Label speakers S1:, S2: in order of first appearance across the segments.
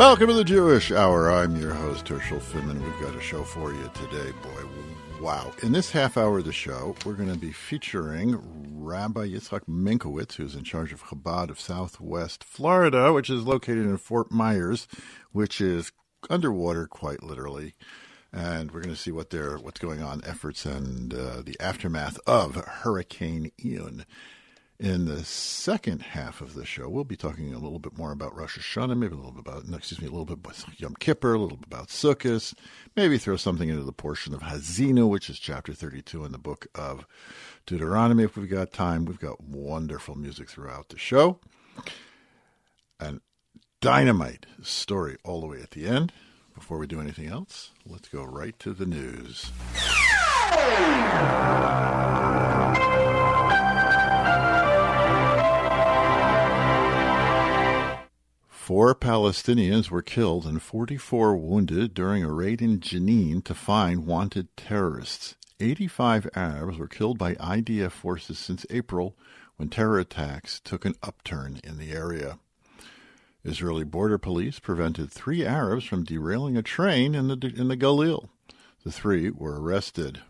S1: Welcome to the Jewish Hour. I'm your host, Herschel Finman. We've got a show for you today, boy. Wow. In this half hour of the show, we're going to be featuring Rabbi Yitzhak Minkowitz, who's in charge of Chabad of Southwest Florida, which is located in Fort Myers, which is underwater quite literally. And we're going to see what they're, what's going on, efforts and uh, the aftermath of Hurricane Ian. In the second half of the show, we'll be talking a little bit more about Rosh Hashanah, maybe a little bit about, excuse me, a little bit about Yom Kippur, a little bit about Sukkot, maybe throw something into the portion of Haazinu, which is chapter 32 in the book of Deuteronomy. If we've got time, we've got wonderful music throughout the show. And dynamite story all the way at the end. Before we do anything else, let's go right to the news. Four Palestinians were killed and 44 wounded during a raid in Jenin to find wanted terrorists. 85 Arabs were killed by IDF forces since April when terror attacks took an upturn in the area. Israeli border police prevented three Arabs from derailing a train in the, in the Galil. The three were arrested.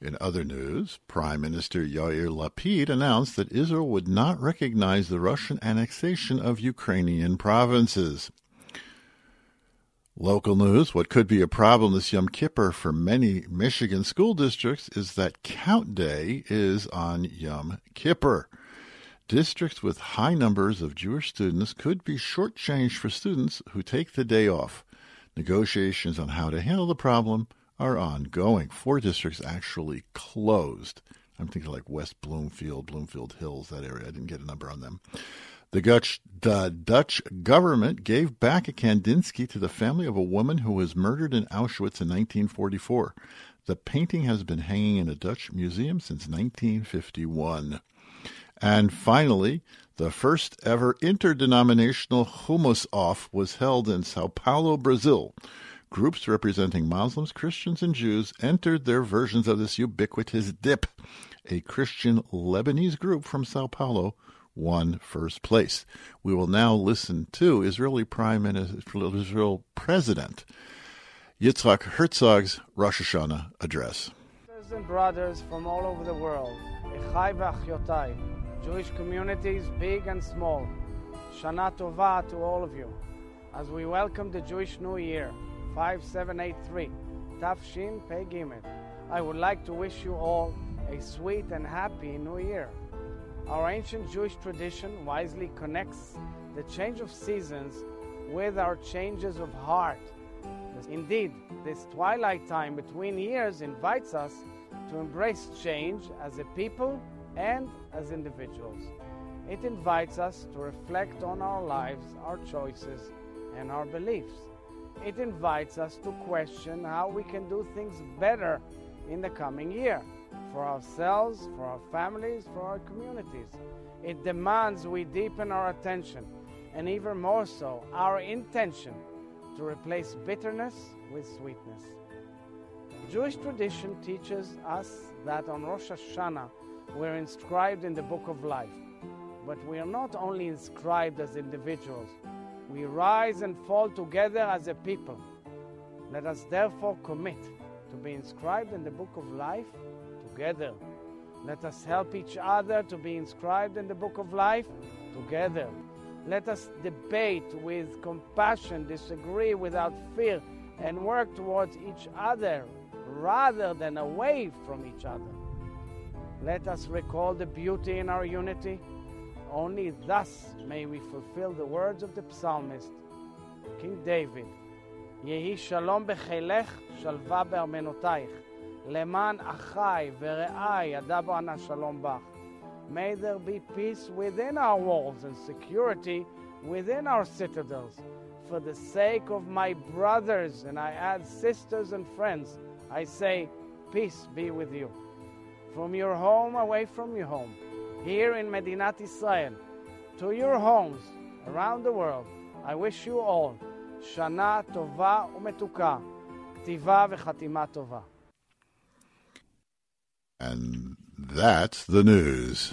S1: In other news, Prime Minister Yair Lapid announced that Israel would not recognize the Russian annexation of Ukrainian provinces. Local news What could be a problem this Yom Kippur for many Michigan school districts is that count day is on Yom Kippur. Districts with high numbers of Jewish students could be shortchanged for students who take the day off. Negotiations on how to handle the problem are ongoing. Four districts actually closed. I'm thinking like West Bloomfield, Bloomfield Hills, that area. I didn't get a number on them. The Dutch, the Dutch government gave back a Kandinsky to the family of a woman who was murdered in Auschwitz in 1944. The painting has been hanging in a Dutch museum since 1951. And finally, the first ever interdenominational hummus off was held in Sao Paulo, Brazil. Groups representing Muslims, Christians, and Jews entered their versions of this ubiquitous dip. A Christian Lebanese group from Sao Paulo won first place. We will now listen to Israeli Prime Minister, Israel President Yitzhak Herzog's Rosh Hashanah address.
S2: Sisters and brothers from all over the world, v'achyotai, Jewish communities big and small, Shana Tova to all of you, as we welcome the Jewish New Year, 5783, Tafshin Pei Gimel. I would like to wish you all a sweet and happy New Year. Our ancient Jewish tradition wisely connects the change of seasons with our changes of heart. Indeed, this twilight time between years invites us to embrace change as a people and as individuals. It invites us to reflect on our lives, our choices, and our beliefs. It invites us to question how we can do things better in the coming year for ourselves, for our families, for our communities. It demands we deepen our attention and even more so, our intention to replace bitterness with sweetness. Jewish tradition teaches us that on Rosh Hashanah we're inscribed in the book of life. But we are not only inscribed as individuals, we rise and fall together as a people. Let us therefore commit to be inscribed in the book of life together. Let us help each other to be inscribed in the book of life together. Let us debate with compassion, disagree without fear, and work towards each other rather than away from each other. Let us recall the beauty in our unity. Only thus may we fulfill the words of the psalmist, King David. יהי שלום בחילך, שלווה בארמנותייך. למען אחי ורעי ידע בו אנא שלום בך. May there be peace within our walls and security within our citadels. For the sake of my brothers, and I add sisters and friends, I say, Peace be with you. From your home, away from your home, here in Medinat Israel, to your homes around the world, I wish you all Shana Tova Umetuka, Tiva V'Chatima Tova.
S1: And that's the news.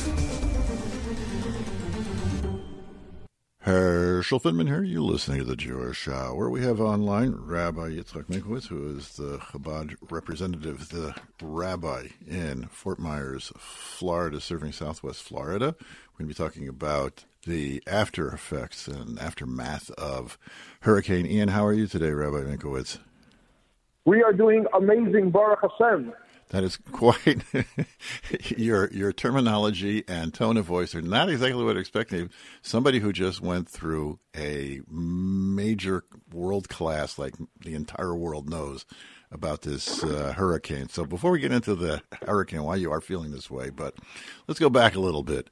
S1: Herschel Finman here. You're listening to the Jewish Hour. We have online Rabbi Yitzchak Minkowitz, who is the Chabad representative, the rabbi in Fort Myers, Florida, serving Southwest Florida. We're going to be talking about the after effects and aftermath of Hurricane Ian. How are you today, Rabbi Minkowitz?
S3: We are doing amazing, Baruch Hashem.
S1: That is quite your your terminology and tone of voice are not exactly what I expected. Somebody who just went through a major world class, like the entire world knows about this uh, hurricane. So before we get into the hurricane, why you are feeling this way, but let's go back a little bit.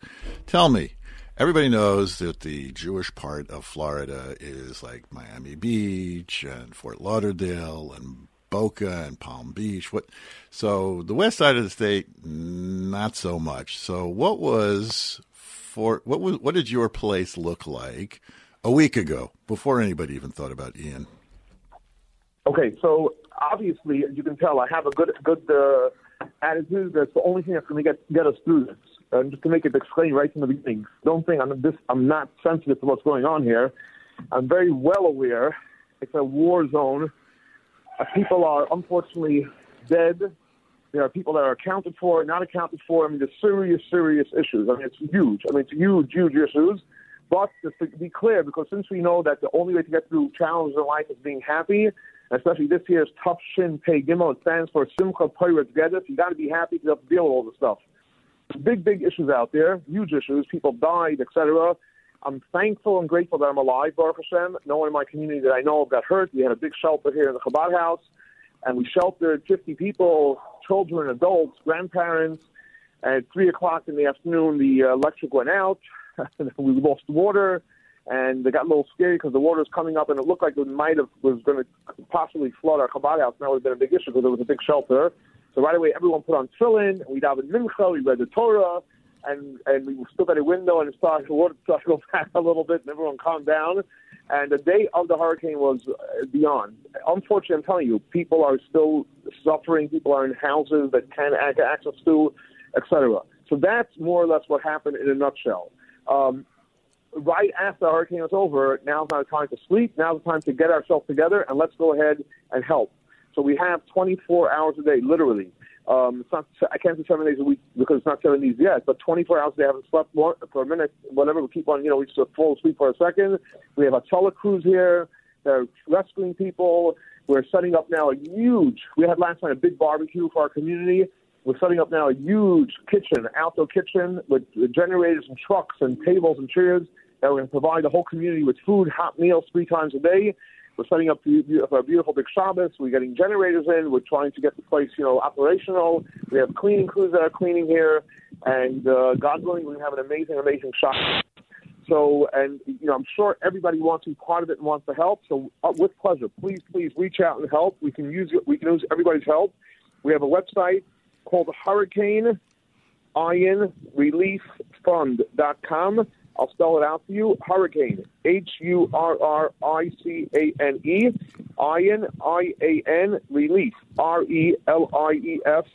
S1: Tell me, everybody knows that the Jewish part of Florida is like Miami Beach and Fort Lauderdale and Boca and Palm Beach. What? So the west side of the state, not so much. So what was for what was what did your place look like a week ago before anybody even thought about Ian?
S3: Okay, so obviously you can tell I have a good good uh, attitude. That's the only thing that's going to get get us through this. And just to make it explain right from the beginning, don't think I'm this. I'm not sensitive to what's going on here. I'm very well aware it's a war zone uh, Uh, people are unfortunately dead. There are people that are accounted for, not accounted for. I mean, there's serious, serious issues. I mean, it's huge. I mean, it's huge, huge issues. But to be clear, because since we know that the only way to get through challenges in life is being happy, especially this year's Tough Shin Pei Gimel, it stands for Simcha Pirate Geddes. You got to be happy to deal with all the stuff. Big, big issues out there, huge issues. People died, etc. I'm thankful and grateful that I'm alive, Baruch Hashem. No one in my community that I know got hurt. We had a big shelter here in the Chabad house, and we sheltered 50 people, children, adults, grandparents. At 3 o'clock in the afternoon, the uh, electric went out. And we lost water, and it got a little scary because the water was coming up, and it looked like it might have was going to possibly flood our Chabad house. And that would have been a big issue because it was a big shelter. So right away, everyone put on tefillin, we davened mincha, we read the Torah, and and we stood at a window and started to go back a little bit, and everyone calmed down. And the day of the hurricane was uh, beyond. Unfortunately, I'm telling you, people are still suffering. People are in houses that can't get access to, etc. So that's more or less what happened in a nutshell. Um, right after the hurricane was over, now's not the time to sleep. Now's the time to get ourselves together and let's go ahead and help. So we have 24 hours a day, literally. Um, it's not, I can't say seven days a week because it's not seven days yet, but 24 hours they haven't slept more, for a minute, whatever. We keep on, you know, we just fall asleep for a second. We have a Hatzalah crews here. They're rescuing people. We're setting up now a huge, we had last night a big barbecue for our community. We're setting up now a huge kitchen, outdoor kitchen with generators and trucks and tables and chairs that we're going to provide the whole community with food, hot meals three times a day. We're setting up a beautiful big Shabbos. We're getting generators in. We're trying to get the place, you know, operational. We have cleaning crews that are cleaning here, and uh, God willing, we have an amazing, amazing Shabbos. So, and you know, I'm sure everybody wants to be part of it and wants to help. So, uh, with pleasure, please, please reach out and help. We can use we can use everybody's help. We have a website called Hurricane Ian Relief. I'll spell it out for you. Hurricane, H U R R I C A N E, Ian, I A N, Relief, R E L I E F,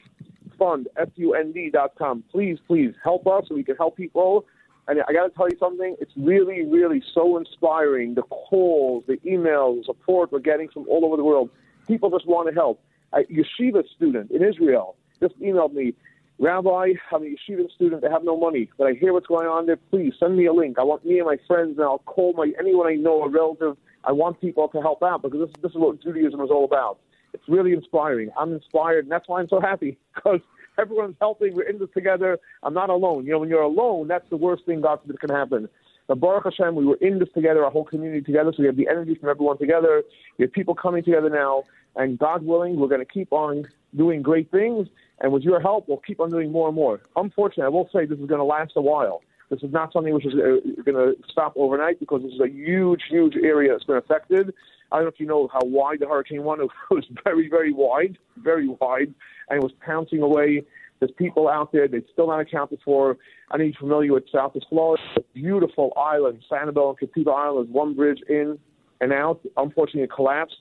S3: Fund, F U N D dot com. Please, please help us so we can help people. And I got to tell you something, it's really, really so inspiring. The calls, the emails, the support we're getting from all over the world. People just want to help. A yeshiva student in Israel just emailed me Rabbi, I'm a yeshiva student. I have no money, but I hear what's going on there. Please send me a link. I want me and my friends, and I'll call my anyone I know, a relative. I want people to help out because this, this is what Judaism is all about. It's really inspiring. I'm inspired, and that's why I'm so happy because everyone's helping. We're in this together. I'm not alone. You know, when you're alone, that's the worst thing God forbid can happen. But Baruch Hashem, we were in this together, our whole community together, so we have the energy from everyone together. We have people coming together now, and God willing, we're going to keep on doing great things. And with your help, we'll keep on doing more and more. Unfortunately, I will say this is going to last a while. This is not something which is uh, going to stop overnight because this is a huge, huge area that's been affected. I don't know if you know how wide the hurricane was. It was very, very wide, very wide, and it was pouncing away. There's people out there they still not accounted for. I know you're familiar with Southeast Florida, a beautiful island, Sanibel and Captiva Island. One bridge in and out. Unfortunately, it collapsed.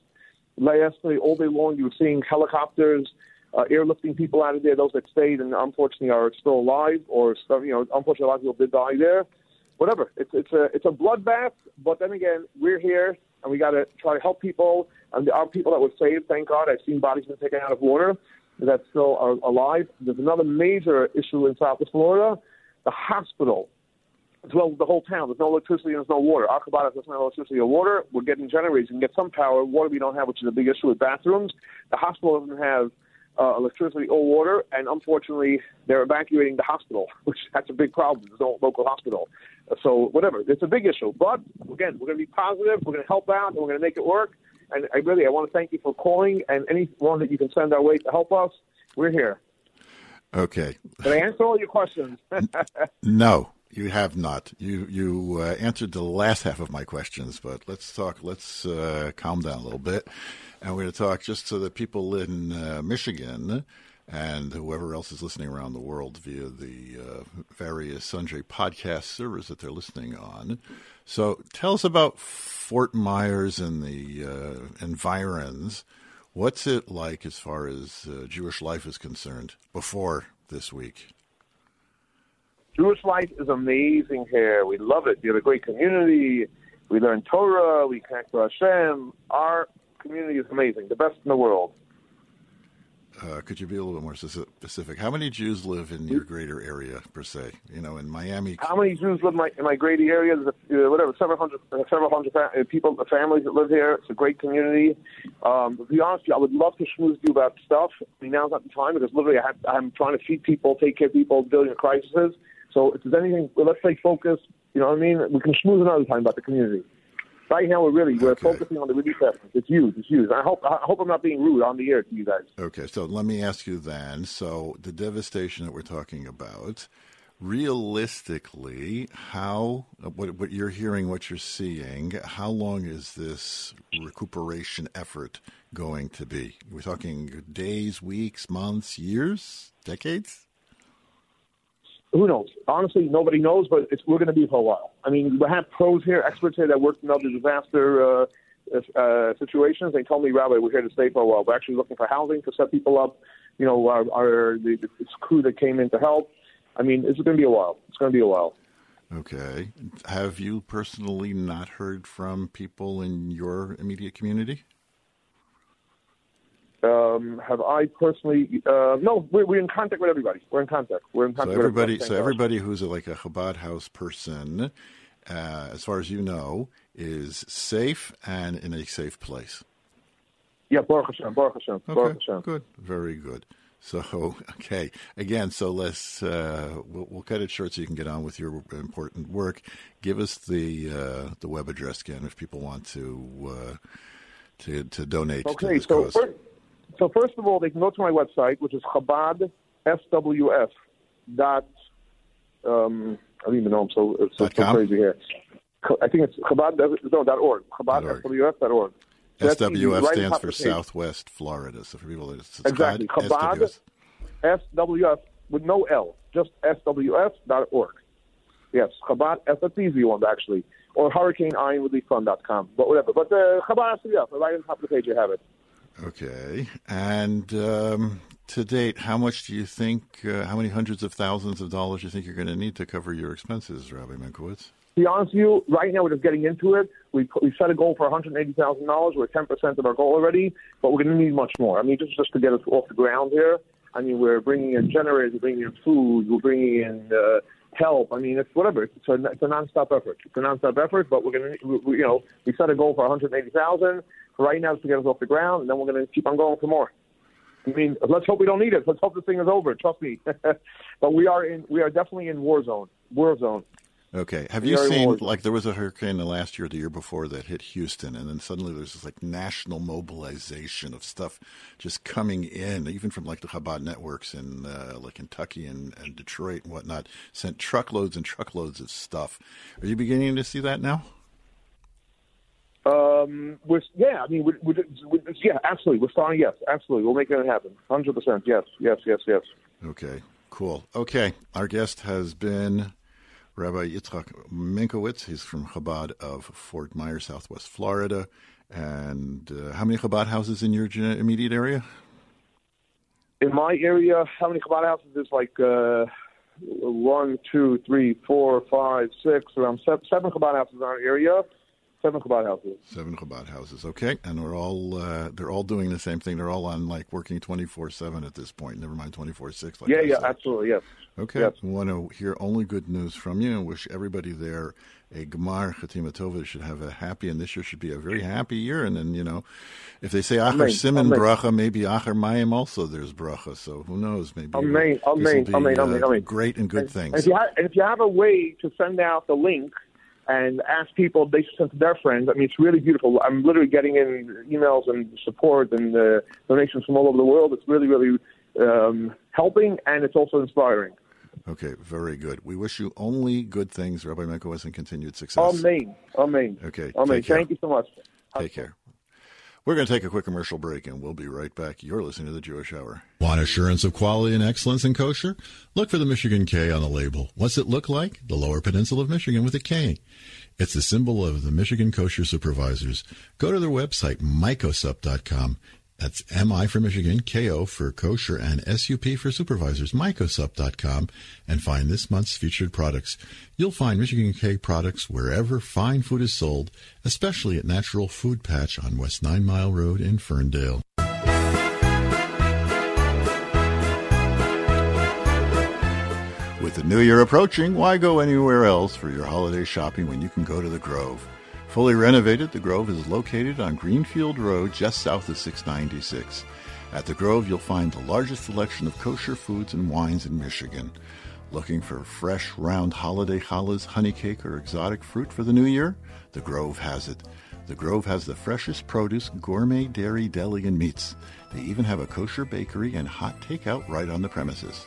S3: Yesterday, all day long, you were seeing helicopters uh, airlifting people out of there. Those that stayed and unfortunately are still alive, or you know, unfortunately a lot of people did die there. Whatever. It's it's a it's a bloodbath. But then again, we're here and we got to try to help people. And there are people that were saved. Thank God. I've seen bodies been taken out of water that still are alive. There's another major issue in South Florida. The hospital as well as the whole town. There's no electricity and there's no water. Akabata doesn't electricity or water. We're getting generators and get some power. Water we don't have, which is a big issue with bathrooms. The hospital doesn't have uh, electricity or water, and unfortunately, they're evacuating the hospital, which that's a big problem. There's no local hospital. So, whatever, it's a big issue. But again, we're going to be positive. We're going to help out, and we're going to make it work. And I really, I want to thank you for calling, and anyone that you can send our way to help us, we're here.
S1: Okay.
S3: Did I answer all your questions?
S1: no, you have not. You you uh, answered the last half of my questions, but let's talk. Let's uh, calm down a little bit. And we're going to talk just so that people in uh, Michigan and whoever else is listening around the world via the uh, various sundry podcast servers that they're listening on. So tell us about Fort Myers and the uh, environs. What's it like as far as uh, Jewish life is concerned before this week?
S3: Jewish life is amazing here. We love it. We have a great community. We learn Torah. We connect to Hashem. Our community is amazing, the best in the world.
S1: Uh, could you be a little bit more specific? How many Jews live in your greater area per se? You know, in Miami.
S3: How many Jews live in my, in my greater area? There's a, uh, whatever, several hundred, uh, several hundred fa- uh, people, families that live here. It's a great community. Um, to be honest with you, I would love to schmooze you about stuff. I mean, now's not the time because literally I have, I'm trying to feed people, take care of people, dealing with crises. So if there's anything, well, let's stay focused. You know what I mean? We can schmooze another time about the community. Right now, we're really we're okay. focusing on the relief efforts. It's huge. It's huge. I hope I hope I'm not being rude on the air to you guys.
S1: Okay, so let me ask you then. So the devastation that we're talking about, realistically, how what what you're hearing, what you're seeing, how long is this recuperation effort going to be? We're talking days, weeks, months, years, decades.
S3: Who knows? Honestly, nobody knows, but we're going to be for a while. I mean, we have pros here, experts here that worked in other disaster uh, uh, situations. They told me, Rabbi, we're here to stay for a while. We're actually looking for housing to set people up. You know, our, our the, the crew that came in to help. I mean, it's going to be a while. It's going to be a while.
S1: Okay. Have you personally not heard from people in your immediate community?
S3: Um, have I personally? Uh, no, we're, we're in contact with everybody. We're in contact. We're in contact.
S1: So everybody,
S3: so
S1: everybody who's a, like a Chabad house person, uh, as far as you know, is safe and in a safe place.
S3: Yeah, Baruch Hashem, Baruch Hashem,
S1: okay,
S3: Baruch Hashem.
S1: Good, very good. So, okay, again, so let's uh, we'll, we'll, cut it short so you can get on with your important work. Give us the uh, the web address again if people want to uh, to to donate.
S3: Okay,
S1: to this
S3: so
S1: cause.
S3: first, so first of all, they can go to my website, which is Chabad SWF dot. Um, I don't even know. I'm so, it's so, so crazy here. I think it's Chabad no dot org. Chabad SWF dot org.
S1: SWF right stands for Southwest Florida. So for people, it's, it's
S3: exactly Chabad SWF. SWF with no L, just SWF dot org. Yes, Chabad. That's the easy one actually. Or HurricaneIanReliefFund.com, but whatever. But uh, Chabad SWF, right on top of the page, you have it.
S1: Okay. And um, to date, how much do you think, uh, how many hundreds of thousands of dollars do you think you're going to need to cover your expenses, Rabbi Minkowitz?
S3: To be honest with you, right now we're just getting into it. We we set a goal for $180,000. We're 10% of our goal already, but we're going to need much more. I mean, just just to get us off the ground here. I mean, we're bringing in generators, we're bringing in food, we're bringing in uh, help. I mean, it's whatever. It's a, it's a nonstop effort. It's a nonstop effort, but we're going to, we, you know, we set a goal for 180,000 right now to get us off the ground, and then we're going to keep on going for more. I mean, let's hope we don't need it. Let's hope this thing is over. Trust me. but we are in. We are definitely in war zone. War zone.
S1: Okay. Have you seen like there was a hurricane the last year, the year before that hit Houston, and then suddenly there's this like national mobilization of stuff just coming in, even from like the Chabad networks in uh, like Kentucky and, and Detroit and whatnot, sent truckloads and truckloads of stuff. Are you beginning to see that now?
S3: Um, we're, yeah, I mean, we're, we're, we're, yeah, absolutely. We're starting, yes, absolutely. We'll make it happen. 100%. Yes, yes, yes, yes.
S1: Okay, cool. Okay, our guest has been Rabbi Yitzchak Minkowitz. He's from Chabad of Fort Myers, Southwest Florida. And uh, how many Chabad houses in your immediate area?
S3: In my area, how many Chabad houses? There's like uh, one, two, three, four, five, six, around seven, seven Chabad houses in our area. Seven Chabad houses.
S1: Seven Chabad houses. Okay, and we're all uh, they're all doing the same thing. They're all on like working twenty four seven at this point. Never mind twenty four six.
S3: Yeah, yeah, absolutely, yes.
S1: Okay,
S3: yes.
S1: we want to hear only good news from you, and wish everybody there a Gemar Chatima Tova should have a happy, and this year should be a very happy year. And then you know, if they say Achar Simon bracha, maybe Achar Mayim also there's bracha. So who knows? Maybe
S3: Amen, Amen, Amen, Amen,
S1: Great and good
S3: and,
S1: things.
S3: And if, you have, and if you have a way to send out the link and ask people they should send to their friends. I mean, it's really beautiful. I'm literally getting in emails and support and uh, donations from all over the world. It's really, really um, helping, and it's also inspiring.
S1: Okay, very good. We wish you only good things, Rabbi Minkowitz, and continued success.
S3: Amen. Amen.
S1: Okay.
S3: Amen. Thank you so much.
S1: Take care. We're going to take a quick commercial break and we'll be right back. You're listening to the Jewish Hour.
S4: Want assurance of quality and excellence in kosher? Look for the Michigan K on the label. What's it look like? The Lower Peninsula of Michigan with a K. It's the symbol of the Michigan Kosher Supervisors. Go to their website, mycosup.com. That's MI for Michigan, KO for kosher, and SUP for supervisors, mycosup.com, and find this month's featured products. You'll find Michigan K products wherever fine food is sold, especially at Natural Food Patch on West Nine Mile Road in Ferndale.
S1: With the new year approaching, why go anywhere else for your holiday shopping when you can go to the Grove? Fully renovated, the Grove is located on Greenfield Road just south of 696. At the Grove, you'll find the largest selection of kosher foods and wines in Michigan. Looking for fresh, round holiday challahs, honey cake, or exotic fruit for the new year? The Grove has it. The Grove has the freshest produce, gourmet dairy, deli, and meats. They even have a kosher bakery and hot takeout right on the premises.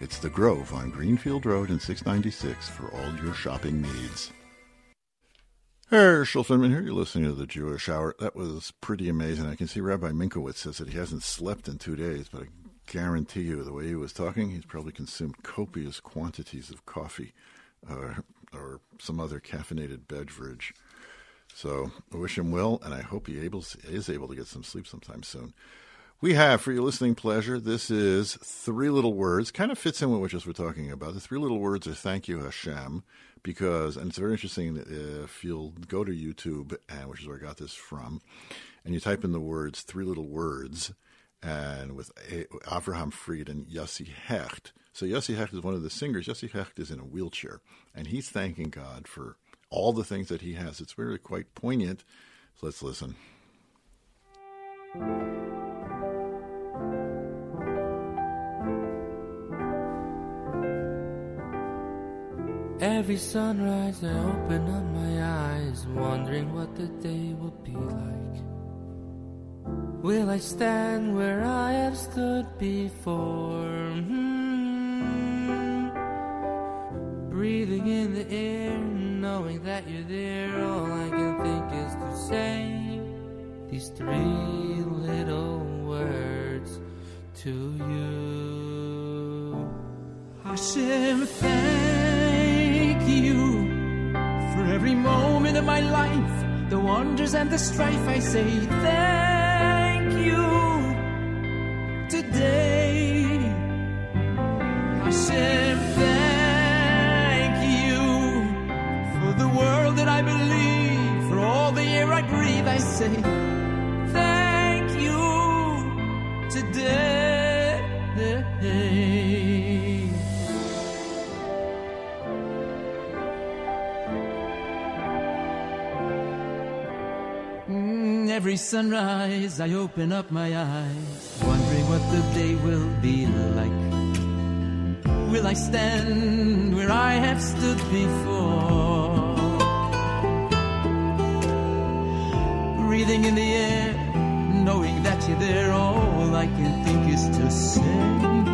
S1: It's The Grove on Greenfield Road in 696 for all your shopping needs. Herschel Finman here. You're listening to the Jewish Hour. That was pretty amazing. I can see Rabbi Minkowitz says that he hasn't slept in two days, but I guarantee you, the way he was talking, he's probably consumed copious quantities of coffee uh, or some other caffeinated beverage. So I wish him well, and I hope he able, is able to get some sleep sometime soon. We have, for your listening pleasure, this is Three Little Words. Kind of fits in with what just we're talking about. The three little words are thank you, Hashem, because, and it's very interesting if you'll go to YouTube, and which is where I got this from, and you type in the words three little words, and with Avraham Fried and Yossi Hecht. So Yossi Hecht is one of the singers. Yossi Hecht is in a wheelchair, and he's thanking God for all the things that he has. It's really quite poignant. So let's listen.
S5: Every sunrise I open up my eyes, wondering what the day will be like. Will I stand where I have stood before? Hmm. Breathing in the air, knowing that you're there, all I can think is to say these three little words to you.
S6: Hashem, thank every moment of my life, the wonders and the strife. I say thank you today. Hashem, thank you for the world that I believe, for all the air I breathe. I say thank you today. Every sunrise, I open up my eyes, wondering what the day will be like. Will I stand where I have stood before? Breathing in the air, knowing that you're there, all I can think is to
S5: say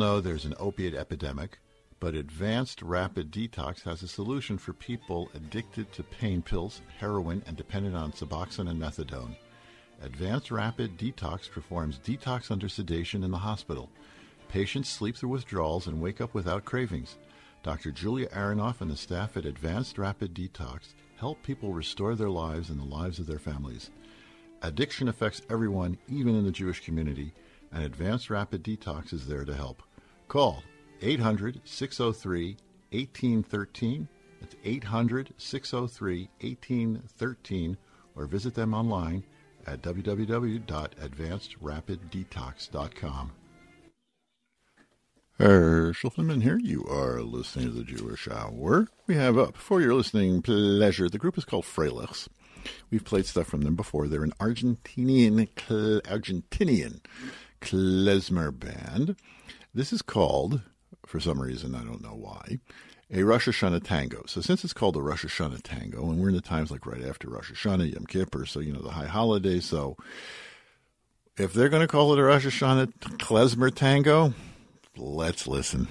S1: know there's an opiate epidemic, but Advanced Rapid Detox has a solution for people addicted to pain pills, heroin, and dependent on Suboxone and methadone. Advanced Rapid Detox performs detox under sedation in the hospital. Patients sleep through withdrawals and wake up without cravings. Dr. Julia Aronoff and the staff at Advanced Rapid Detox help people restore their lives and the lives of their families. Addiction affects everyone, even in the Jewish community, and Advanced Rapid Detox is there to help. Call 800 603 1813. That's 800 603 1813, or visit them online at www.advancedrapiddetox.com. Herschel Finman here. You are listening to the Jewish Hour. We have up for your listening pleasure. The group is called Freilichs. We've played stuff from them before. They're an Argentinian, Argentinian klezmer band. This is called for some reason. I don't know why. A Rosh Hashanah tango. So since it's called a Rosh Hashanah tango, and we're in the times like right after Rosh Hashanah, Yom Kippur, so you know the high holiday, So if they're going to call it a Rosh Hashanah klezmer tango, let's listen.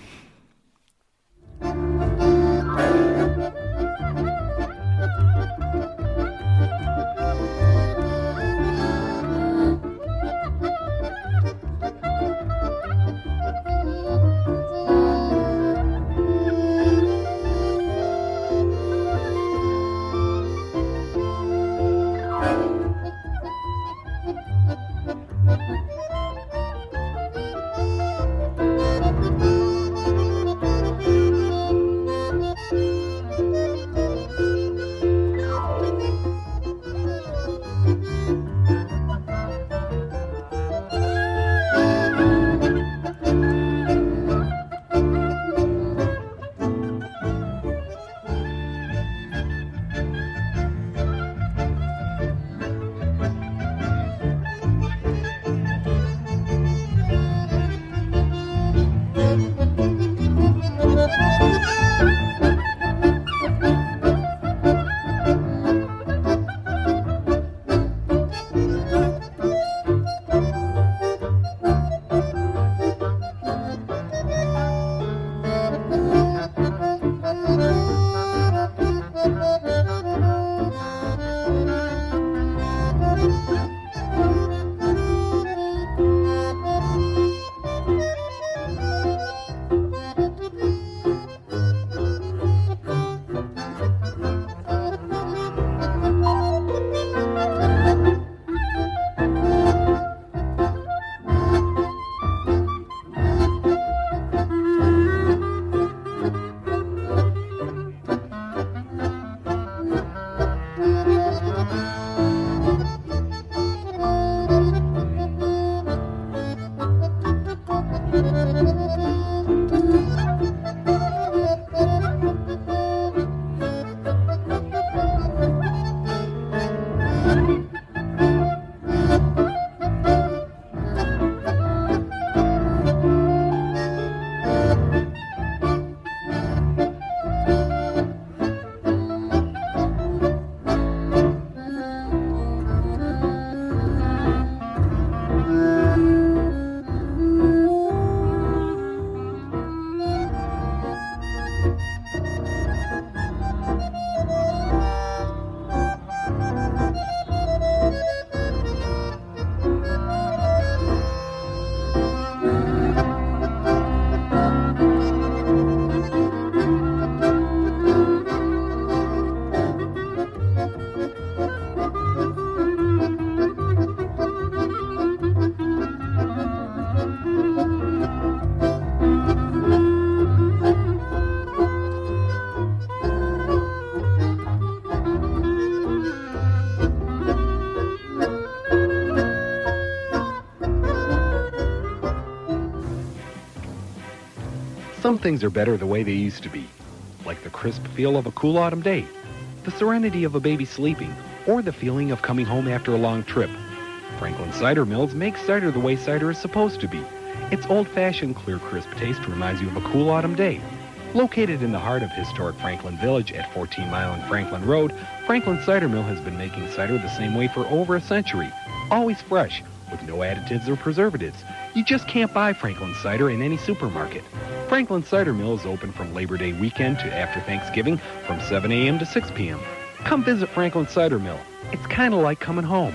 S7: Some things are better the way they used to be, like the crisp feel of a cool autumn day, the serenity of a baby sleeping, or the feeling of coming home after a long trip. Franklin Cider Mills makes cider the way cider is supposed to be. Its old-fashioned, clear, crisp taste reminds you of a cool autumn day. Located in the heart of historic Franklin Village at 14 Mile and Franklin Road, Franklin Cider Mill has been making cider the same way for over a century. Always fresh, with no additives or preservatives. You just can't buy Franklin cider in any supermarket. Franklin Cider Mill is open from Labor Day weekend to after Thanksgiving from 7 a.m. to 6 p.m. Come visit Franklin Cider Mill. It's kind of like coming home.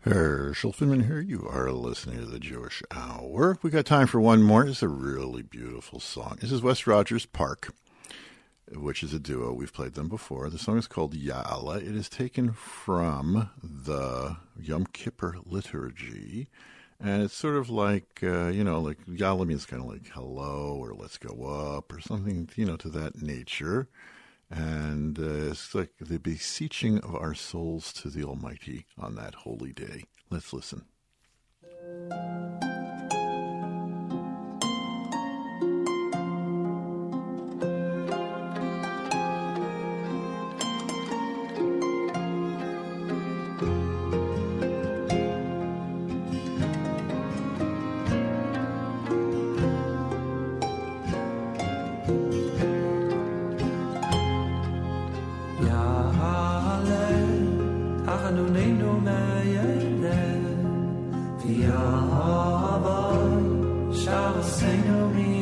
S1: Herschel Finman here. You are listening to the Jewish Hour. We got time for one more. It's a really beautiful song. This is West Rogers Park, which is a duo. We've played them before. The song is called Ya'ala. It is taken from the Yom Kippur liturgy. And it's sort of like, uh, you know, like Ya'ala means kind of like hello or let's go up or something, you know, to that nature. And uh, it's like the beseeching of our souls to the Almighty on that holy day. Let's listen. shall sing to me.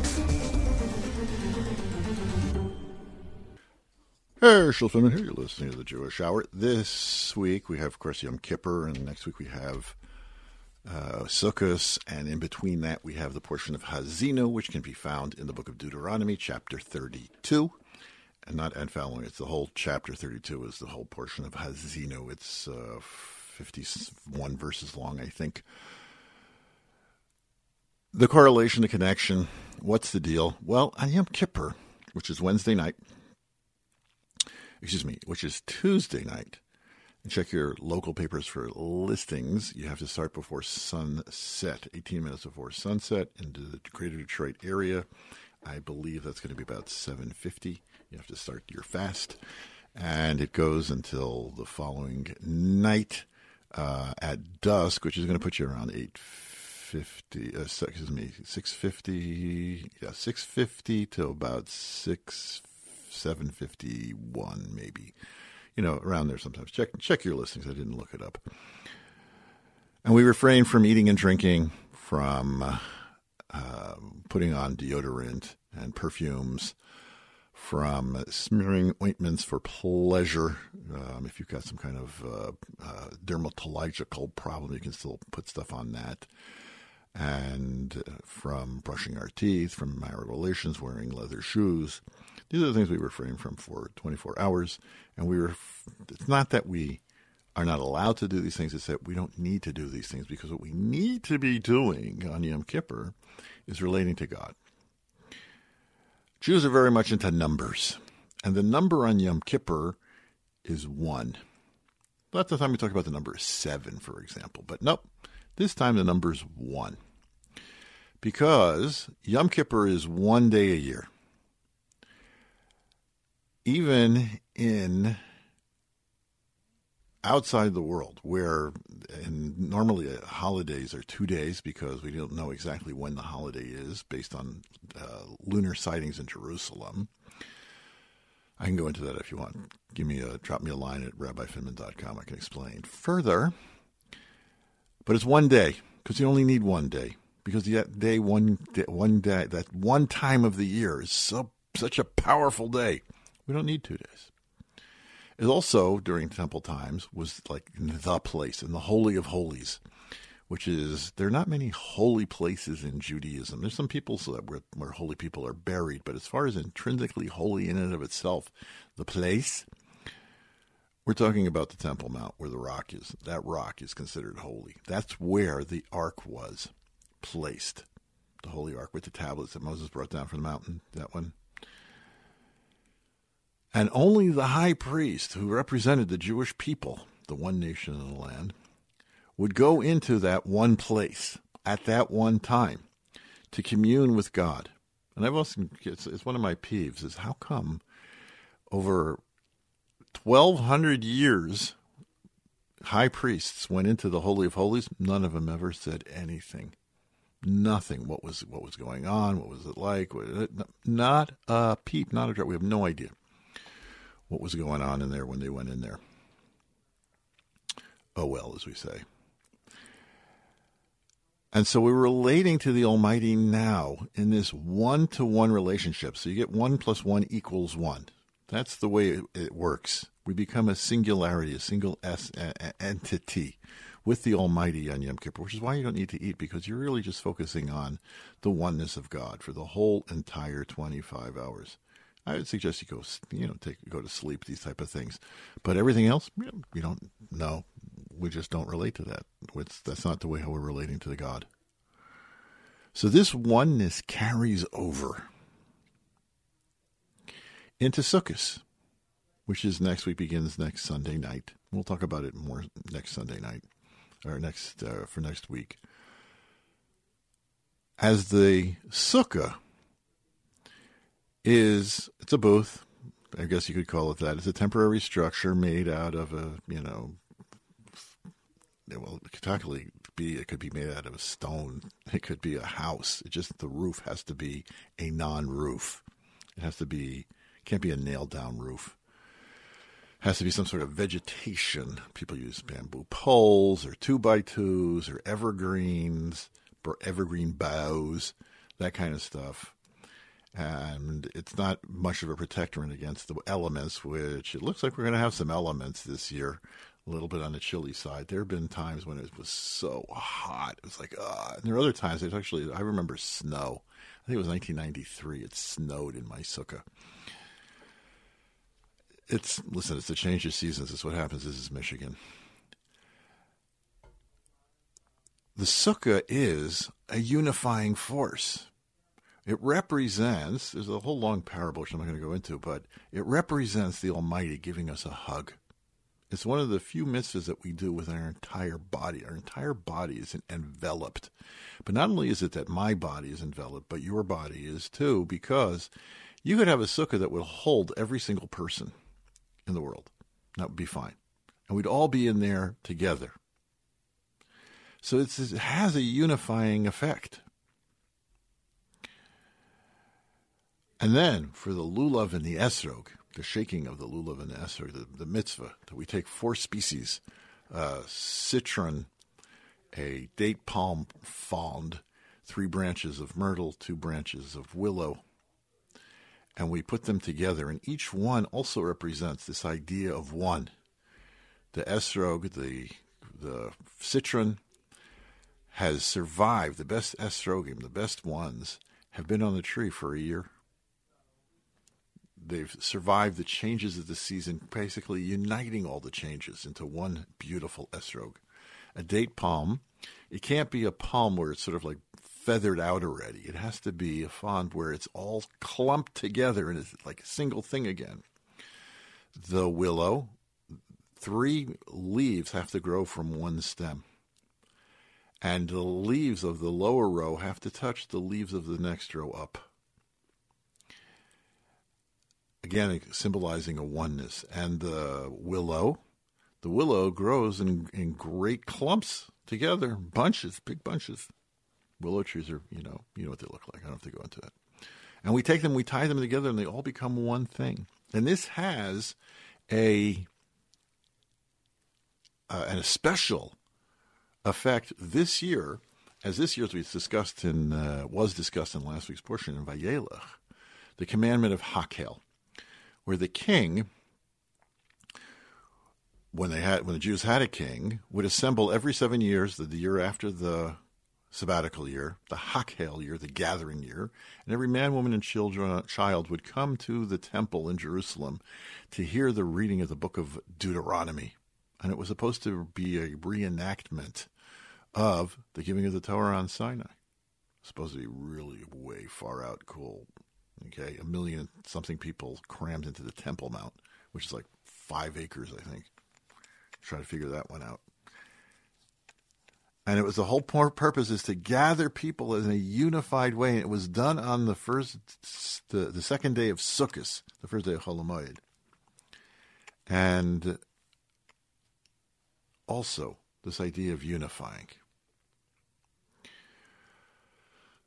S1: Herschel Finman here. You're listening to the Jewish Hour. This week we have, of course, Yom Kippur, and next week we have uh, Sukkot, and in between that we have the portion of Haazinu, which can be found in the book of Deuteronomy, chapter 32. And not and following, it's the whole chapter 32 is the whole portion of Haazinu. It's uh, 51 verses long, I think. The correlation, the connection, what's the deal? Well, on Yom Kippur, which is Wednesday night, excuse me, which is Tuesday night. And check your local papers for listings. You have to start before sunset, 18 minutes before sunset into the Greater Detroit area. I believe that's going to be about 750. You have to start your fast. And it goes until the following night uh, at dusk, which is going to put you around 850, uh, excuse me, 650, yeah, 650 to about 6 751 maybe. You know around there sometimes. Check check your listings. I didn't look it up. And we refrain from eating and drinking from uh, uh, putting on deodorant and perfumes from smearing ointments for pleasure. Um, if you've got some kind of uh, uh dermatological problem you can still put stuff on that. And uh, from brushing our teeth from marital relations wearing leather shoes these are the things we refrain from for 24 hours. And we ref- it's not that we are not allowed to do these things, it's that we don't need to do these things because what we need to be doing on Yom Kippur is relating to God. Jews are very much into numbers. And the number on Yom Kippur is one. Lots of time we talk about the number seven, for example. But nope, this time the number is one. Because Yom Kippur is one day a year even in outside the world where and normally uh, holidays are two days because we don't know exactly when the holiday is based on uh, lunar sightings in jerusalem. I can go into that if you want. Give me a drop me a line at rabbifinman.com i can explain further. But it's one day because you only need one day because that day one day, one day that one time of the year is so such a powerful day we don't need two days. It also, during temple times, was like the place in the Holy of Holies, which is, there are not many holy places in Judaism. There's some people so that where, where holy people are buried, but as far as intrinsically holy in and of itself, the place, we're talking about the Temple Mount where the rock is. That rock is considered holy. That's where the ark was placed. The holy ark with the tablets that Moses brought down from the mountain, that one. And only the high priest, who represented the Jewish people, the one nation in the land, would go into that one place at that one time to commune with God. And I've also, it's, it's one of my peeves, is how come over 1,200 years, high priests went into the Holy of Holies, none of them ever said anything. Nothing. What was what was going on? What was it like? Not a peep. Not a drop. We have no idea what was going on in there when they went in there. Oh well, as we say. And so we're relating to the Almighty now in this one to one relationship. So you get one plus one equals one. That's the way it, works. We become a singularity, a single S entity with the Almighty on Yom Kippur, which is why you don't need to eat because you're really just focusing on the oneness of God for the whole entire 25 hours. I would suggest you go, you know, take go to sleep. These type of things, but everything else, you, know, don't know. We just don't relate to that. It's, that's not the way how we're relating to the God. So this oneness carries over into Sukkot, which is next week begins next Sunday night. We'll talk about it more next Sunday night or next uh, for next week. As the sukkah is it's a booth. I guess you could call it that. It's a temporary structure made out of a you know. Well, it could technically be it could be made out of a stone. It could be a house. It just the roof has to be a non-roof. It has to be can't be a nailed down roof. It has to be some sort of vegetation. People use bamboo poles or two by twos or evergreens, or evergreen boughs, that kind of stuff and it's not much of a protectorant against the elements, which it looks like we're going to have some elements this year, a little bit on the chilly side. There have been times when it was so hot, it was like, ah. And there are other times, it actually, I remember snow. I think it was 1993. It snowed in my sukkah. It's, listen, it's the change of seasons. It's what happens. This is Michigan. The sukkah is a unifying force it represents, there's a whole long parable which I'm not going to go into, but it represents the Almighty giving us a hug. It's one of the few mitzvahs that we do with our entire body. Our entire body is enveloped. But not only is it that my body is enveloped, but your body is too, because you could have a sukkah that would hold every single person in the world. That would be fine. And we'd all be in there together. So it has a unifying effect. And then for the lulav and the esrog, the shaking of the lulav and the esrog, the, the mitzvah, that we take four species uh, citron, a date palm frond, three branches of myrtle, two branches of willow, and we put them together. And each one also represents this idea of one. The esrog, the the citron, has survived. The best esrogim, the best ones, have been on the tree for a year they've survived the changes of the season, basically uniting all the changes into one beautiful esrog. A date palm, it can't be a palm where it's sort of like feathered out already. It has to be a fond where it's all clumped together and it's like a single thing again. The willow, three leaves have to grow from one stem. And the leaves of the lower row have to touch the leaves of the next row up again symbolizing a oneness. And the willow, the willow grows in, in great clumps together, bunches, big bunches. Willow trees are, you know, you know what they look like. I don't have to go into that. And we take them, we tie them together, and they all become one thing. And this has a uh, an a special effect this year, as this year, as discussed in uh, was discussed in last week's portion in Vayelech, the commandment of Hakhel where the king, when they had when the Jews had a king, would assemble every seven years, the, the year after the sabbatical year, the Hakhel year, the gathering year, and every man, woman, and children, uh, child would come to the temple in Jerusalem to hear the reading of the book of Deuteronomy. And it was supposed to be a reenactment of the giving of the Torah on Sinai. supposed to be really way far out cool Okay, a million something people crammed into the Temple Mount, which is like five acres, I think. Try to figure that one out. And it was the whole purpose is to gather people in a unified way. And it was done on the first, the, the second day of Sukkot, the first day of Chol Hamoed. And also this idea of unifying.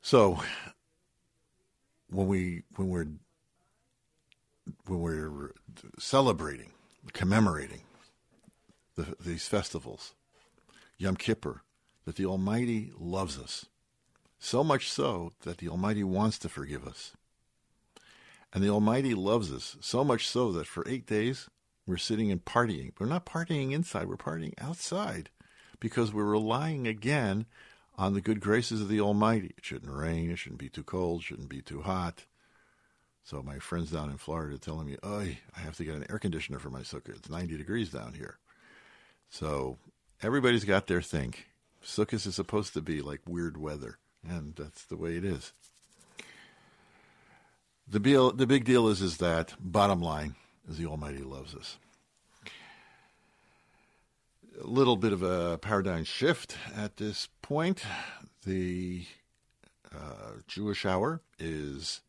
S1: So when we when we're when we're celebrating, commemorating the, these festivals, Yom Kippur, that the Almighty loves us, so much so that the Almighty wants to forgive us. And the Almighty loves us so much so that for eight days we're sitting and partying. We're not partying inside, we're partying outside because we're relying again on the good graces of the Almighty. It shouldn't rain, it shouldn't be too cold, it shouldn't be too hot. So my friends down in Florida are telling me, "Oh, I have to get an air conditioner for my sukkah. It's 90 degrees down here." So everybody's got their thing. Sukkot is supposed to be like weird weather, and that's the way it is. The, deal, the big deal is is that bottom line is the Almighty loves us. A little bit of a paradigm shift at this point. The uh, Jewish Hour is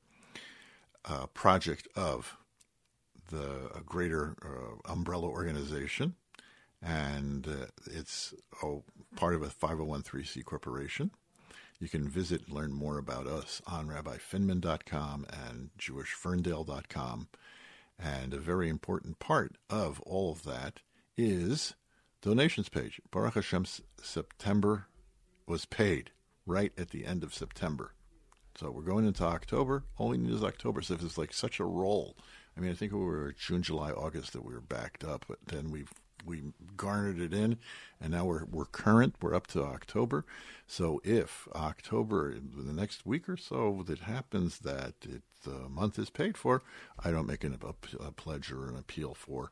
S1: a project of the greater uh, umbrella organization, and uh, it's oh, part of a 501c corporation. You can visit and learn more about us on rabbifinman.com and jewishferndale.com. And a very important part of all of that is donations page. Baruch Hashem, September was paid right at the end of September. So we're going into October. All we need is October. So if it's like such a roll, I mean, I think we were June, July, August that we were backed up, but then we've we garnered it in, and now we're we're current. We're up to October. So if October, the next week or so, that happens that it, the month is paid for, I don't make an, a, a pledge or an appeal for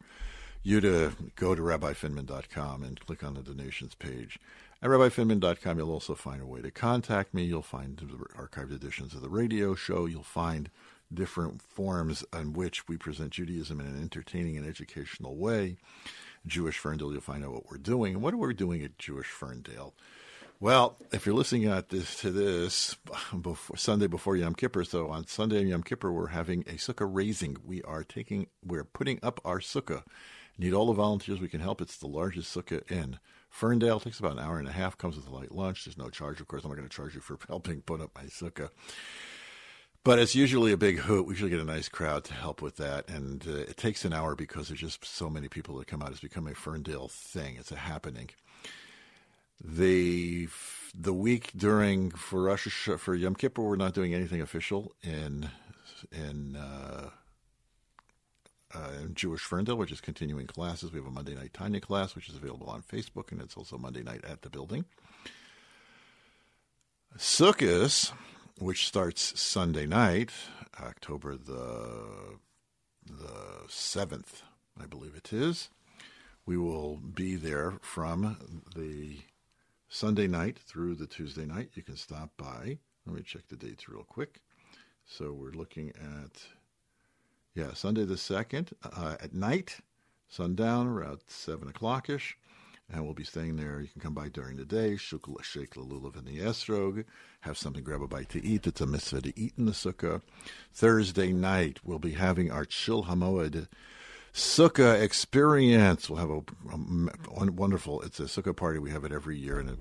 S1: you to go to rabbifinman.com and click on the donations page. At rabbifinman.com, you'll also find a way to contact me. You'll find archived editions of the radio show. You'll find different forms in which we present Judaism in an entertaining and educational way. Jewish Ferndale, you'll find out what we're doing. And what are we doing at Jewish Ferndale? Well, if you're listening at this to this before, Sunday before Yom Kippur, so on Sunday Yom Kippur, we're having a sukkah raising. We are taking, we're putting up our sukkah. Need all the volunteers we can help. It's the largest sukkah in Ferndale. Takes about an hour and a half. Comes with a light lunch. There's no charge, of course. I'm not going to charge you for helping put up my sukkah. But it's usually a big hoot. We usually get a nice crowd to help with that. And uh, it takes an hour because there's just so many people that come out. It's become a Ferndale thing, it's a happening. The the week during for Rosh for Yom Kippur, we're not doing anything official in in, uh, uh, Jewish Ferndale. which is continuing classes. We have a Monday night Tanya class, which is available on Facebook, and it's also Monday night at the building. Sukkot which starts Sunday night, October the the seventh, I believe it is. We will be there from the Sunday night through the Tuesday night. You can stop by. Let me check the dates real quick. So we're looking at yeah Sunday the second uh, at night, sundown around seven o'clock ish and we'll be staying there. You can come by during the day, shake lulav in the esrog, have something, grab a bite to eat. It's a mitzvah to eat in the sukkah. Thursday night, we'll be having our Chol Hamoed sukkah experience. We'll have a, a, wonderful, it's a sukkah party. We have it every year, and a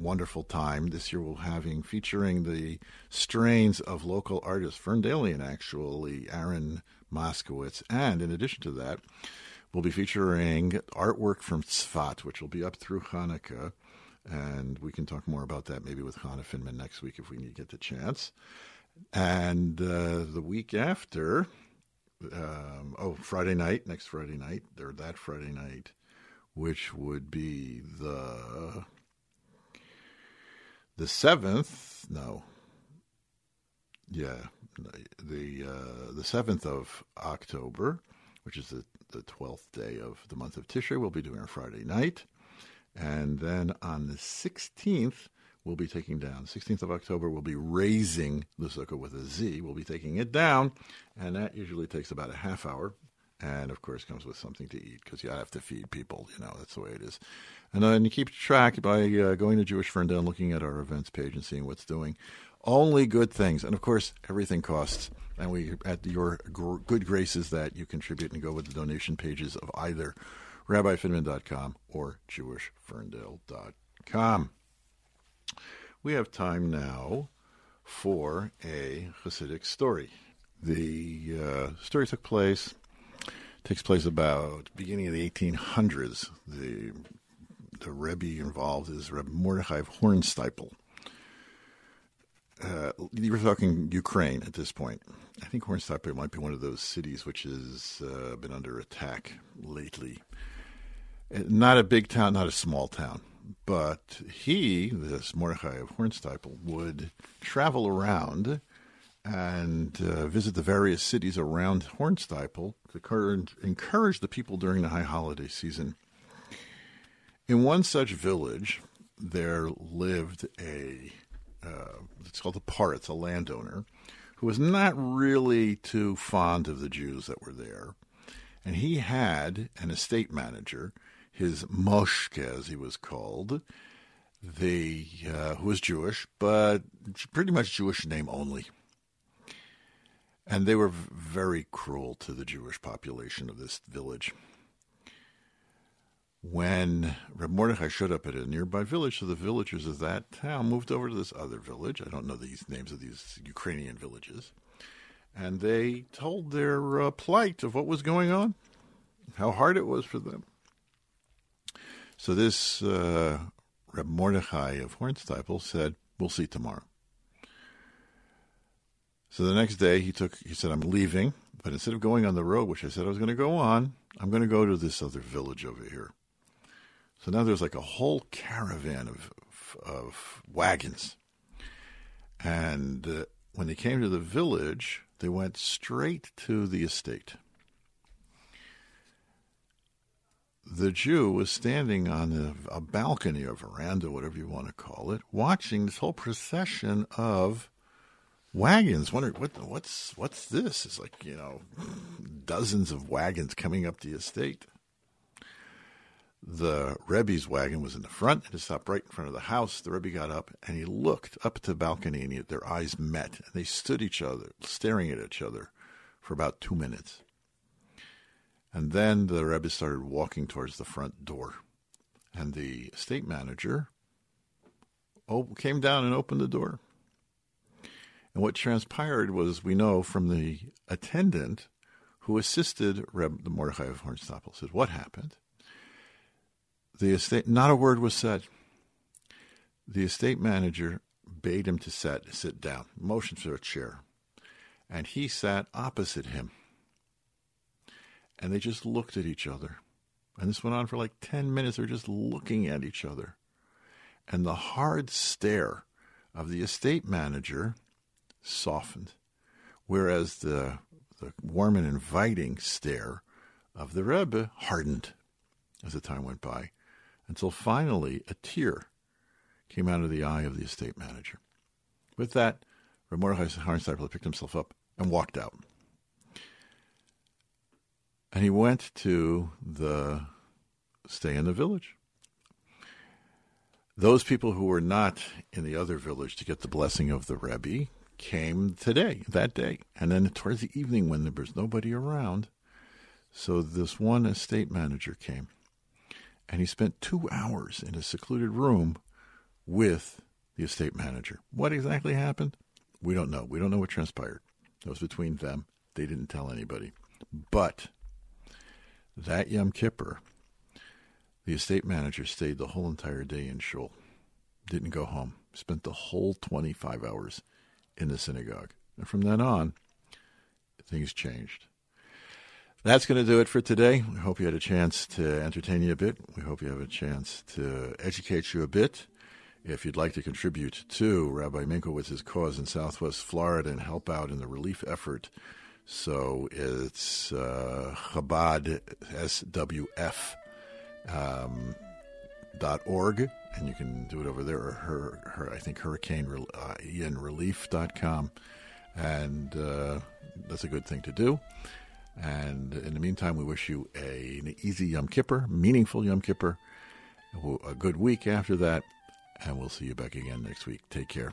S1: wonderful time. This year we'll having featuring the strains of local artists, Ferndalian actually, Aaron Moskowitz, and in addition to that, We'll be featuring artwork from Tzfat, which will be up through Hanukkah. And we can talk more about that maybe with Hannah Finman next week if we get the chance. And uh, the week after, um, oh, Friday night, next Friday night, or that Friday night, which would be the the seventh. No, yeah, the uh, the seventh of October, which is the the 12th day of the month of Tishrei. We'll be doing our Friday night. And then on the 16th, we'll be taking down, 16th of October, we'll be raising the sukkah with a Z. We'll be taking it down, and that usually takes about a half hour. And of course, comes with something to eat because you have to feed people. You know that's the way it is. And then you keep track by uh, going to Jewish Ferndale and looking at our events page and seeing what's doing. Only good things, and of course, everything costs and we at your good graces that you contribute and go with the donation pages of either rabbifinman.com or jewishferndale.com. We have time now for a Hasidic story. The uh, story took place takes place about beginning of the 1800s. The the Rebbe involved is Rebbe Mordechai of Hornsteipel uh, you were talking Ukraine at this point. I think Hornsteipler might be one of those cities which has uh, been under attack lately. Uh, not a big town, not a small town, but he, this Mordechai of Hornsteipel, would travel around and uh, visit the various cities around Hornsteipel encourage the people during the high holiday season. In one such village, there lived a, uh, it's called a Paritz, a landowner, who was not really too fond of the Jews that were there. And he had an estate manager, his Moshke, as he was called, the uh, who was Jewish, but pretty much Jewish name only. And they were very cruel to the Jewish population of this village. When Reb Mordechai showed up at a nearby village, so the villagers of that town moved over to this other village. I don't know these names of these Ukrainian villages. And they told their uh, plight of what was going on, how hard it was for them. So this uh, Reb Mordechai of Hornsteipel said, "We'll see tomorrow." So the next day, he took. He said, "I'm leaving, but instead of going on the road, which I said I was going to go on, I'm going to go to this other village over here." So now there's like a whole caravan of of wagons, and uh, when they came to the village, they went straight to the estate. the Jew was standing on a, a, balcony or veranda, whatever you want to call it, watching this whole procession of wagons. Wondering what what's what's this? It's like you know, dozens of wagons coming up the estate. The Rebbe's wagon was in the front, and it stopped right in front of the house. The Rebbe got up and he looked up at the balcony, and he, their eyes met, and they stood each other, staring at each other, for about two minutes. And then the Rebbe started walking towards the front door. And the estate manager came down and opened the door. And what transpired was, we know from the attendant who assisted Reb the Mordechai of Hornsteipel, said, What happened? The estate, not a word was said. The estate manager bade him to sit, sit down, motioned for a chair, and he sat opposite him and they just looked at each other. And this went on for like 10 minutes. They're just looking at each other. And the hard stare of the estate manager softened, whereas the, the warm and inviting stare of the Rebbe hardened as the time went by, until finally a tear came out of the eye of the estate manager. With that, Reb Mordechai Hornsteipler picked himself up and walked out. And he went to the stay in the village. Those people who were not in the other village to get the blessing of the Rebbe came today, that day. And then towards the evening, when there was nobody around, so this one estate manager came. And he spent two hours in a secluded room with the estate manager. What exactly happened? We don't know. We don't know what transpired. It was between them. They didn't tell anybody. But that Yom Kippur, the estate manager stayed the whole entire day in shul, didn't go home, spent the whole 25 hours in the synagogue. And from then on, things changed. That's going to do it for today. We hope you had a chance to entertain you a bit. We hope you have a chance to educate you a bit. If you'd like to contribute to Rabbi Minkowitz's cause in Southwest Florida and help out in the relief effort, so it's uh, Chabad SWF um, dot org, and you can do it over there. Or her, her I think Hurricane uh, Ian Relief dot com, and uh, that's a good thing to do. And in the meantime, we wish you a, an easy Yom Kippur, meaningful Yom Kippur, a good week after that, and we'll see you back again next week. Take care.